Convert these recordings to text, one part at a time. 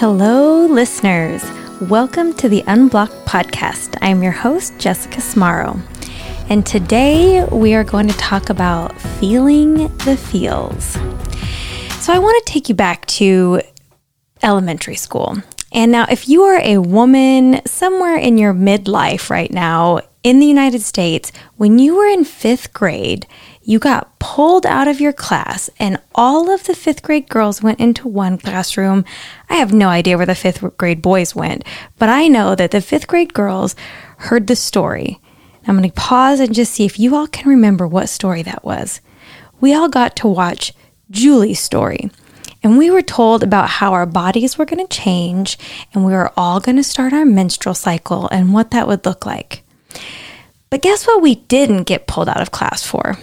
Hello, listeners. Welcome to the Unblocked Podcast. I'm your host, Jessica Smaro. And today we are going to talk about feeling the feels. So I want to take you back to elementary school. And now, if you are a woman somewhere in your midlife right now in the United States, when you were in fifth grade, you got pulled out of your class and all of the fifth grade girls went into one classroom. I have no idea where the fifth grade boys went, but I know that the fifth grade girls heard the story. I'm going to pause and just see if you all can remember what story that was. We all got to watch Julie's story. And we were told about how our bodies were going to change and we were all going to start our menstrual cycle and what that would look like. But guess what we didn't get pulled out of class for?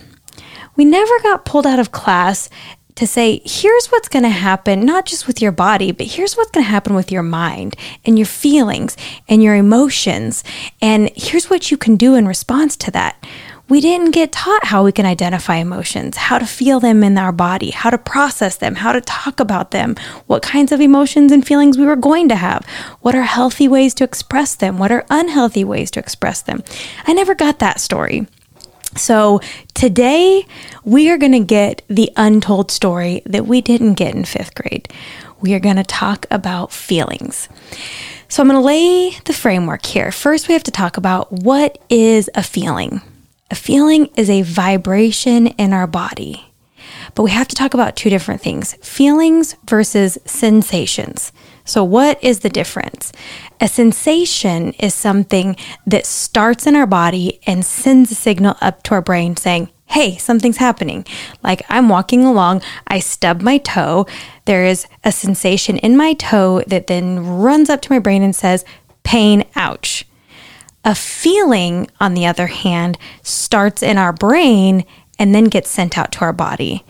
We never got pulled out of class to say, here's what's going to happen, not just with your body, but here's what's going to happen with your mind and your feelings and your emotions. And here's what you can do in response to that. We didn't get taught how we can identify emotions, how to feel them in our body, how to process them, how to talk about them, what kinds of emotions and feelings we were going to have, what are healthy ways to express them, what are unhealthy ways to express them. I never got that story. So today we are going to get the untold story that we didn't get in fifth grade. We are going to talk about feelings. So I'm going to lay the framework here. First, we have to talk about what is a feeling. A feeling is a vibration in our body. But we have to talk about two different things feelings versus sensations. So, what is the difference? A sensation is something that starts in our body and sends a signal up to our brain saying, hey, something's happening. Like I'm walking along, I stub my toe. There is a sensation in my toe that then runs up to my brain and says, pain, ouch. A feeling, on the other hand, starts in our brain and then gets sent out to our body.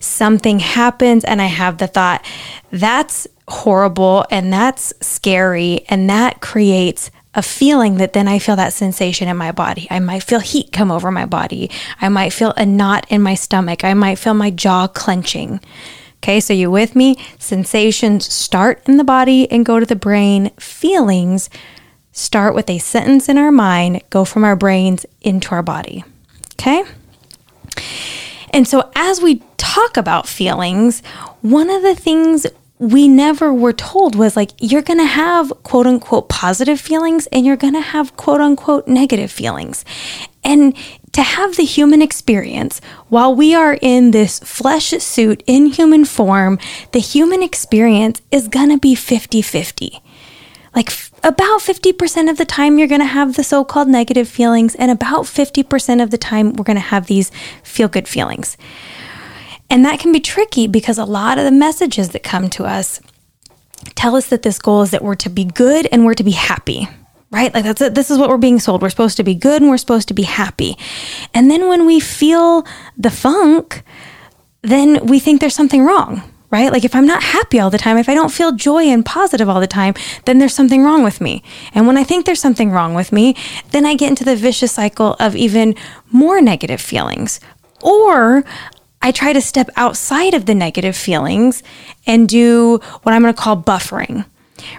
Something happens, and I have the thought, that's horrible and that's scary, and that creates a feeling that then I feel that sensation in my body. I might feel heat come over my body. I might feel a knot in my stomach. I might feel my jaw clenching. Okay, so you with me? Sensations start in the body and go to the brain. Feelings start with a sentence in our mind, go from our brains into our body. Okay? And so as we talk about feelings, one of the things we never were told was like, you're going to have quote unquote positive feelings and you're going to have quote unquote negative feelings. And to have the human experience while we are in this flesh suit in human form, the human experience is going to be 50 50. Like f- about 50% of the time, you're going to have the so called negative feelings, and about 50% of the time, we're going to have these feel good feelings. And that can be tricky because a lot of the messages that come to us tell us that this goal is that we're to be good and we're to be happy, right? Like that's it. This is what we're being sold. We're supposed to be good and we're supposed to be happy. And then when we feel the funk, then we think there's something wrong, right? Like if I'm not happy all the time, if I don't feel joy and positive all the time, then there's something wrong with me. And when I think there's something wrong with me, then I get into the vicious cycle of even more negative feelings. Or I try to step outside of the negative feelings and do what I'm going to call buffering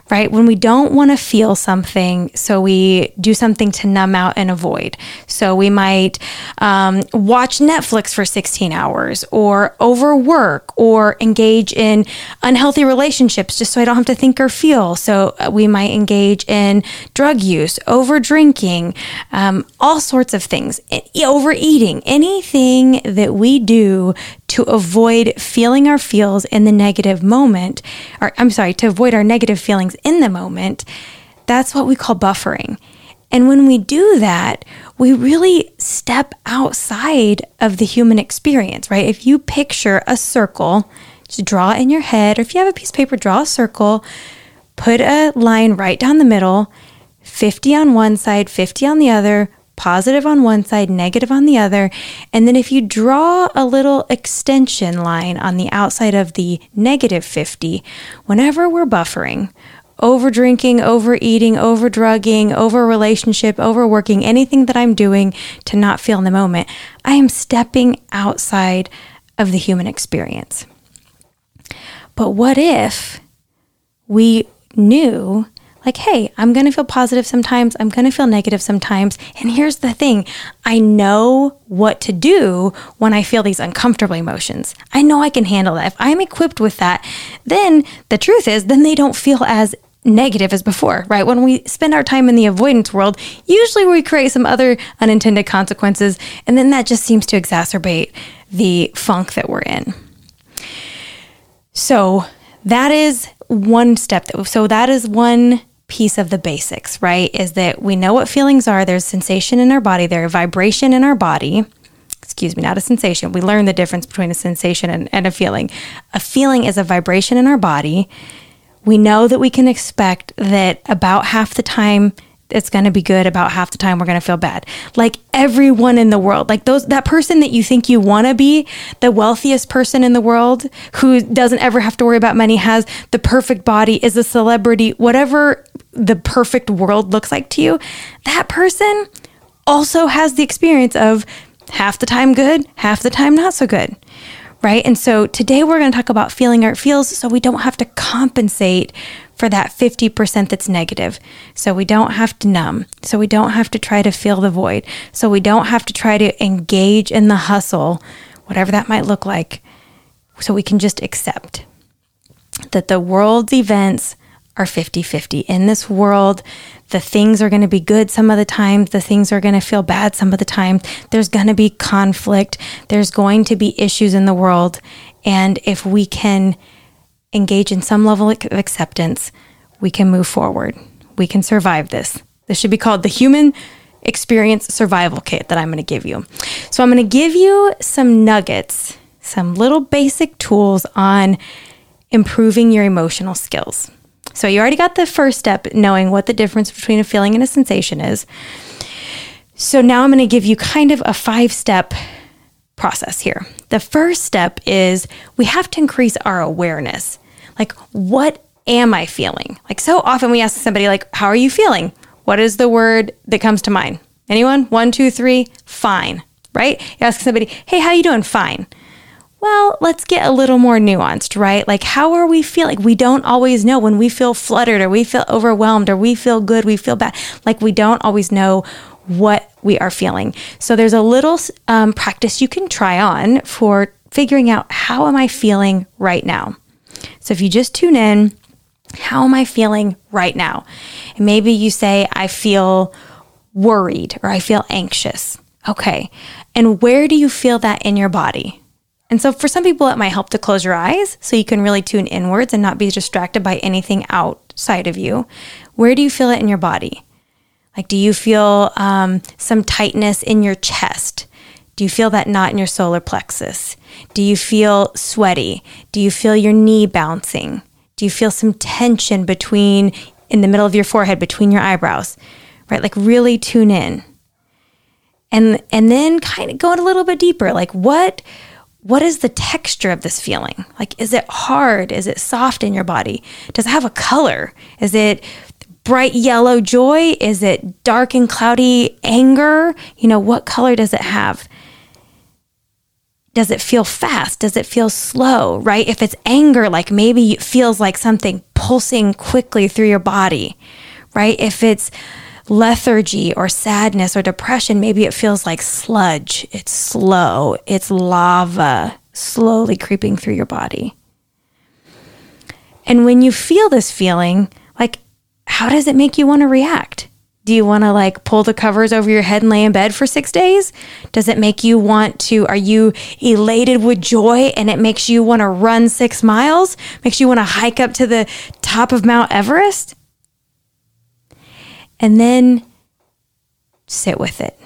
right? When we don't want to feel something, so we do something to numb out and avoid. So we might um, watch Netflix for 16 hours or overwork or engage in unhealthy relationships just so I don't have to think or feel. So uh, we might engage in drug use, over drinking, um, all sorts of things, overeating, anything that we do to avoid feeling our feels in the negative moment, or I'm sorry, to avoid our negative feelings in the moment, that's what we call buffering. And when we do that, we really step outside of the human experience, right? If you picture a circle, just draw it in your head, or if you have a piece of paper, draw a circle, put a line right down the middle, 50 on one side, 50 on the other, positive on one side, negative on the other. And then if you draw a little extension line on the outside of the negative 50, whenever we're buffering, over drinking, overeating, over drugging, over relationship, overworking, anything that I'm doing to not feel in the moment, I am stepping outside of the human experience. But what if we knew like, hey, I'm going to feel positive sometimes. I'm going to feel negative sometimes. And here's the thing I know what to do when I feel these uncomfortable emotions. I know I can handle that. If I'm equipped with that, then the truth is, then they don't feel as negative as before, right? When we spend our time in the avoidance world, usually we create some other unintended consequences, and then that just seems to exacerbate the funk that we're in. So, that is one step. So, that is one piece of the basics, right? Is that we know what feelings are. There's sensation in our body, there's vibration in our body. Excuse me, not a sensation. We learn the difference between a sensation and, and a feeling. A feeling is a vibration in our body we know that we can expect that about half the time it's going to be good about half the time we're going to feel bad. Like everyone in the world like those that person that you think you want to be the wealthiest person in the world who doesn't ever have to worry about money has the perfect body is a celebrity whatever the perfect world looks like to you that person also has the experience of half the time good half the time not so good right? And so today we're going to talk about feeling our feels so we don't have to compensate for that 50% that's negative. So we don't have to numb. So we don't have to try to fill the void. So we don't have to try to engage in the hustle, whatever that might look like. So we can just accept that the world's events are 50 50. In this world, the things are going to be good some of the time, the things are going to feel bad some of the time. There's going to be conflict, there's going to be issues in the world. And if we can engage in some level of acceptance, we can move forward. We can survive this. This should be called the human experience survival kit that I'm going to give you. So, I'm going to give you some nuggets, some little basic tools on improving your emotional skills. So you already got the first step, knowing what the difference between a feeling and a sensation is. So now I'm going to give you kind of a five step process here. The first step is we have to increase our awareness. Like, what am I feeling? Like, so often we ask somebody, like, how are you feeling? What is the word that comes to mind? Anyone? One, two, three, fine, right? You ask somebody, hey, how you doing? Fine. Well, let's get a little more nuanced, right? Like, how are we feeling? Like, We don't always know when we feel fluttered or we feel overwhelmed or we feel good, we feel bad. Like, we don't always know what we are feeling. So, there's a little um, practice you can try on for figuring out how am I feeling right now. So, if you just tune in, how am I feeling right now? And maybe you say, I feel worried or I feel anxious. Okay. And where do you feel that in your body? And so for some people, it might help to close your eyes so you can really tune inwards and not be distracted by anything outside of you. Where do you feel it in your body? Like, do you feel um, some tightness in your chest? Do you feel that knot in your solar plexus? Do you feel sweaty? Do you feel your knee bouncing? Do you feel some tension between in the middle of your forehead between your eyebrows? Right? Like really tune in. And and then kind of go a little bit deeper. Like what what is the texture of this feeling? Like, is it hard? Is it soft in your body? Does it have a color? Is it bright yellow joy? Is it dark and cloudy anger? You know, what color does it have? Does it feel fast? Does it feel slow, right? If it's anger, like maybe it feels like something pulsing quickly through your body, right? If it's lethargy or sadness or depression, maybe it feels like sludge. It's slow, it's lava slowly creeping through your body. And when you feel this feeling, like, how does it make you want to react? Do you want to like pull the covers over your head and lay in bed for six days? Does it make you want to? Are you elated with joy and it makes you want to run six miles? Makes you want to hike up to the top of Mount Everest? And then sit with it.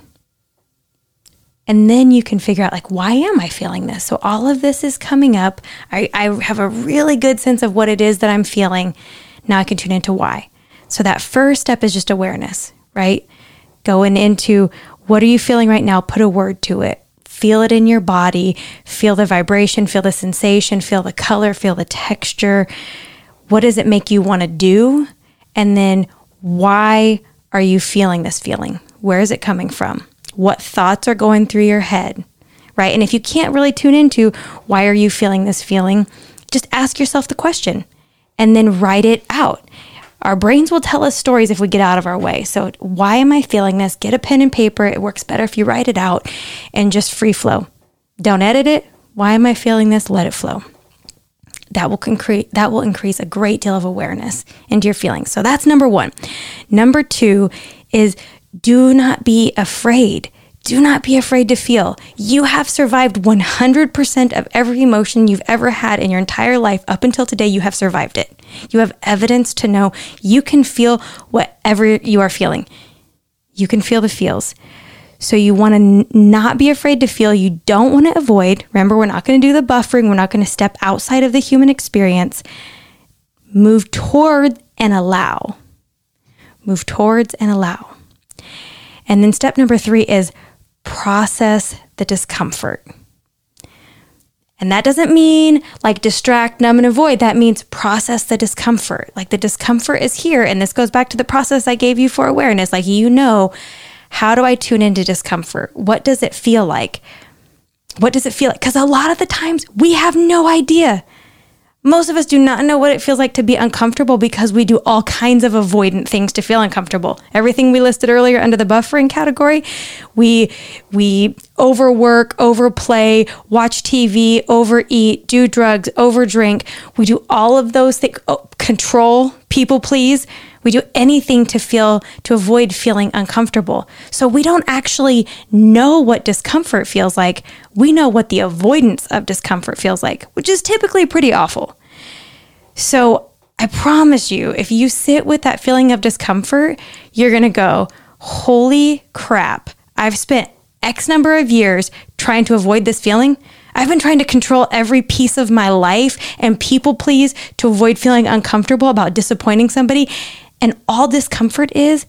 And then you can figure out, like, why am I feeling this? So, all of this is coming up. I, I have a really good sense of what it is that I'm feeling. Now I can tune into why. So, that first step is just awareness, right? Going into what are you feeling right now? Put a word to it. Feel it in your body. Feel the vibration, feel the sensation, feel the color, feel the texture. What does it make you want to do? And then why are you feeling this feeling? Where is it coming from? What thoughts are going through your head? Right? And if you can't really tune into why are you feeling this feeling, just ask yourself the question and then write it out. Our brains will tell us stories if we get out of our way. So, why am I feeling this? Get a pen and paper. It works better if you write it out and just free flow. Don't edit it. Why am I feeling this? Let it flow. That will increase that will increase a great deal of awareness into your feelings. So that's number 1. Number 2 is do not be afraid. Do not be afraid to feel. You have survived 100% of every emotion you've ever had in your entire life up until today. You have survived it. You have evidence to know you can feel whatever you are feeling. You can feel the feels. So you want to n- not be afraid to feel. You don't want to avoid. Remember, we're not going to do the buffering. We're not going to step outside of the human experience. Move toward and allow. Move towards and allow. And then step number three is process the discomfort. And that doesn't mean like distract, numb, and avoid. That means process the discomfort. Like the discomfort is here. And this goes back to the process I gave you for awareness. Like, you know, how do I tune into discomfort? What does it feel like? What does it feel like? Because a lot of the times we have no idea. Most of us do not know what it feels like to be uncomfortable because we do all kinds of avoidant things to feel uncomfortable. Everything we listed earlier under the buffering category, we we overwork, overplay, watch TV, overeat, do drugs, overdrink. We do all of those things, oh, control, people please. We do anything to feel to avoid feeling uncomfortable. So we don't actually know what discomfort feels like. We know what the avoidance of discomfort feels like, which is typically pretty awful. So I promise you, if you sit with that feeling of discomfort, you're going to go, "Holy crap. I've spent X number of years trying to avoid this feeling." I've been trying to control every piece of my life and people please to avoid feeling uncomfortable about disappointing somebody. And all discomfort is,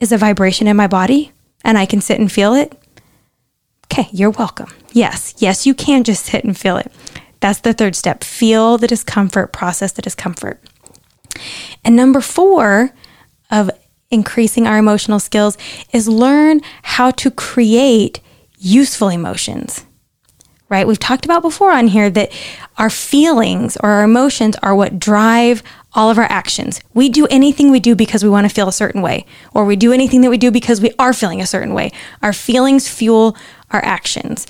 is a vibration in my body, and I can sit and feel it. Okay, you're welcome. Yes, yes, you can just sit and feel it. That's the third step. Feel the discomfort, process the discomfort. And number four of increasing our emotional skills is learn how to create useful emotions right? We've talked about before on here that our feelings or our emotions are what drive all of our actions. We do anything we do because we want to feel a certain way, or we do anything that we do because we are feeling a certain way. Our feelings fuel our actions.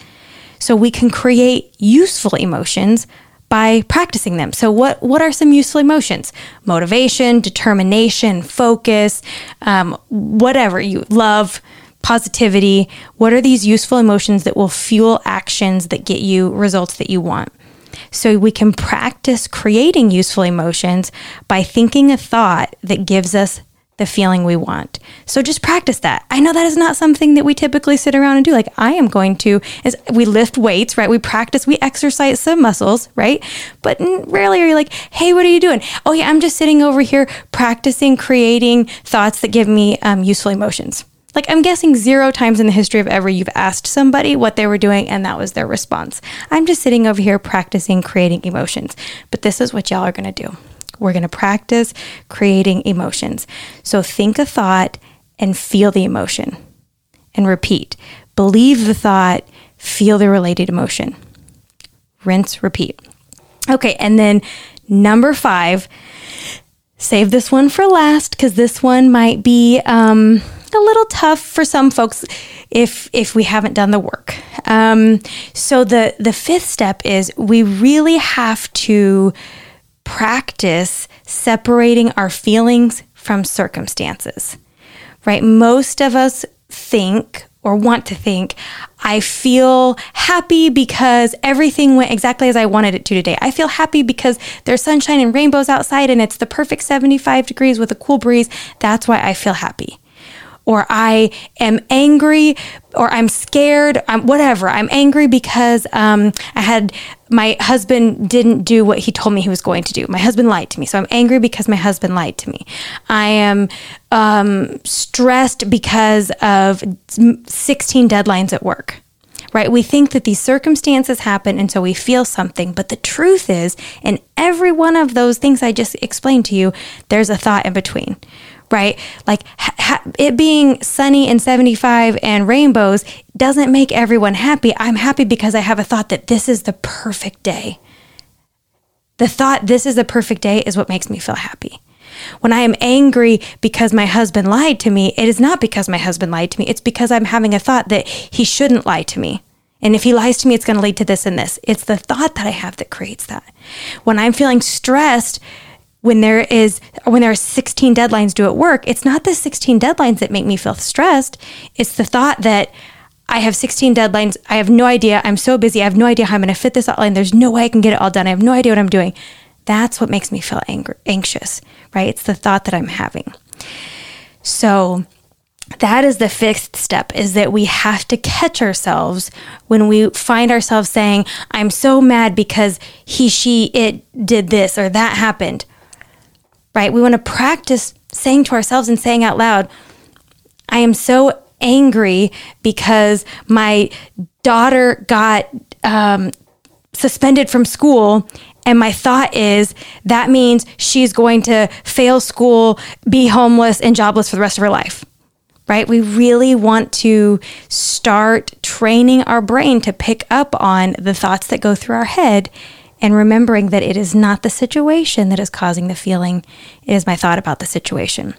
So we can create useful emotions by practicing them. So what what are some useful emotions? Motivation, determination, focus, um, whatever you love, positivity. What are these useful emotions that will fuel actions that get you results that you want? So we can practice creating useful emotions by thinking a thought that gives us the feeling we want. So just practice that. I know that is not something that we typically sit around and do. Like I am going to is we lift weights, right? We practice, we exercise some muscles, right? But rarely are you like, "Hey, what are you doing?" "Oh yeah, I'm just sitting over here practicing creating thoughts that give me um, useful emotions." Like, I'm guessing zero times in the history of ever you've asked somebody what they were doing and that was their response. I'm just sitting over here practicing creating emotions. But this is what y'all are going to do. We're going to practice creating emotions. So think a thought and feel the emotion and repeat. Believe the thought, feel the related emotion. Rinse, repeat. Okay, and then number five, save this one for last because this one might be um, a little tough for some folks if if we haven't done the work. Um, so the the fifth step is we really have to practice separating our feelings from circumstances. Right? Most of us think or want to think, I feel happy because everything went exactly as I wanted it to today. I feel happy because there's sunshine and rainbows outside and it's the perfect 75 degrees with a cool breeze. That's why I feel happy or I am angry or I'm scared, I'm whatever. I'm angry because um, I had my husband didn't do what he told me he was going to do. My husband lied to me. So I'm angry because my husband lied to me. I am um, stressed because of 16 deadlines at work. Right? We think that these circumstances happen and so we feel something. But the truth is, in every one of those things I just explained to you, there's a thought in between right? Like ha- it being sunny and 75 and rainbows doesn't make everyone happy. I'm happy because I have a thought that this is the perfect day. The thought, this is the perfect day, is what makes me feel happy. When I am angry because my husband lied to me, it is not because my husband lied to me. It's because I'm having a thought that he shouldn't lie to me. And if he lies to me, it's going to lead to this and this. It's the thought that I have that creates that. When I'm feeling stressed, when there is when there are 16 deadlines due at work, it's not the 16 deadlines that make me feel stressed. It's the thought that I have 16 deadlines. I have no idea. I'm so busy. I have no idea how I'm going to fit this outline. There's no way I can get it all done. I have no idea what I'm doing. That's what makes me feel angry, anxious, right? It's the thought that I'm having. So that is the fifth step is that we have to catch ourselves when we find ourselves saying, I'm so mad because he, she, it did this or that happened, right? We want to practice saying to ourselves and saying out loud, I am so angry because my daughter got um, suspended from school and my thought is that means she's going to fail school, be homeless, and jobless for the rest of her life. Right? We really want to start training our brain to pick up on the thoughts that go through our head and remembering that it is not the situation that is causing the feeling, it is my thought about the situation.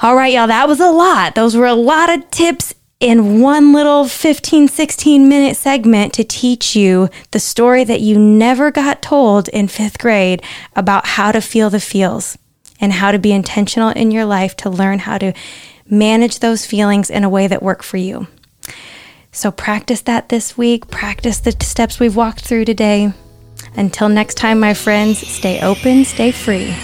All right, y'all, that was a lot. Those were a lot of tips in one little 15, 16 minute segment to teach you the story that you never got told in fifth grade about how to feel the feels and how to be intentional in your life to learn how to manage those feelings in a way that work for you. So practice that this week, practice the steps we've walked through today. Until next time, my friends, stay open, stay free.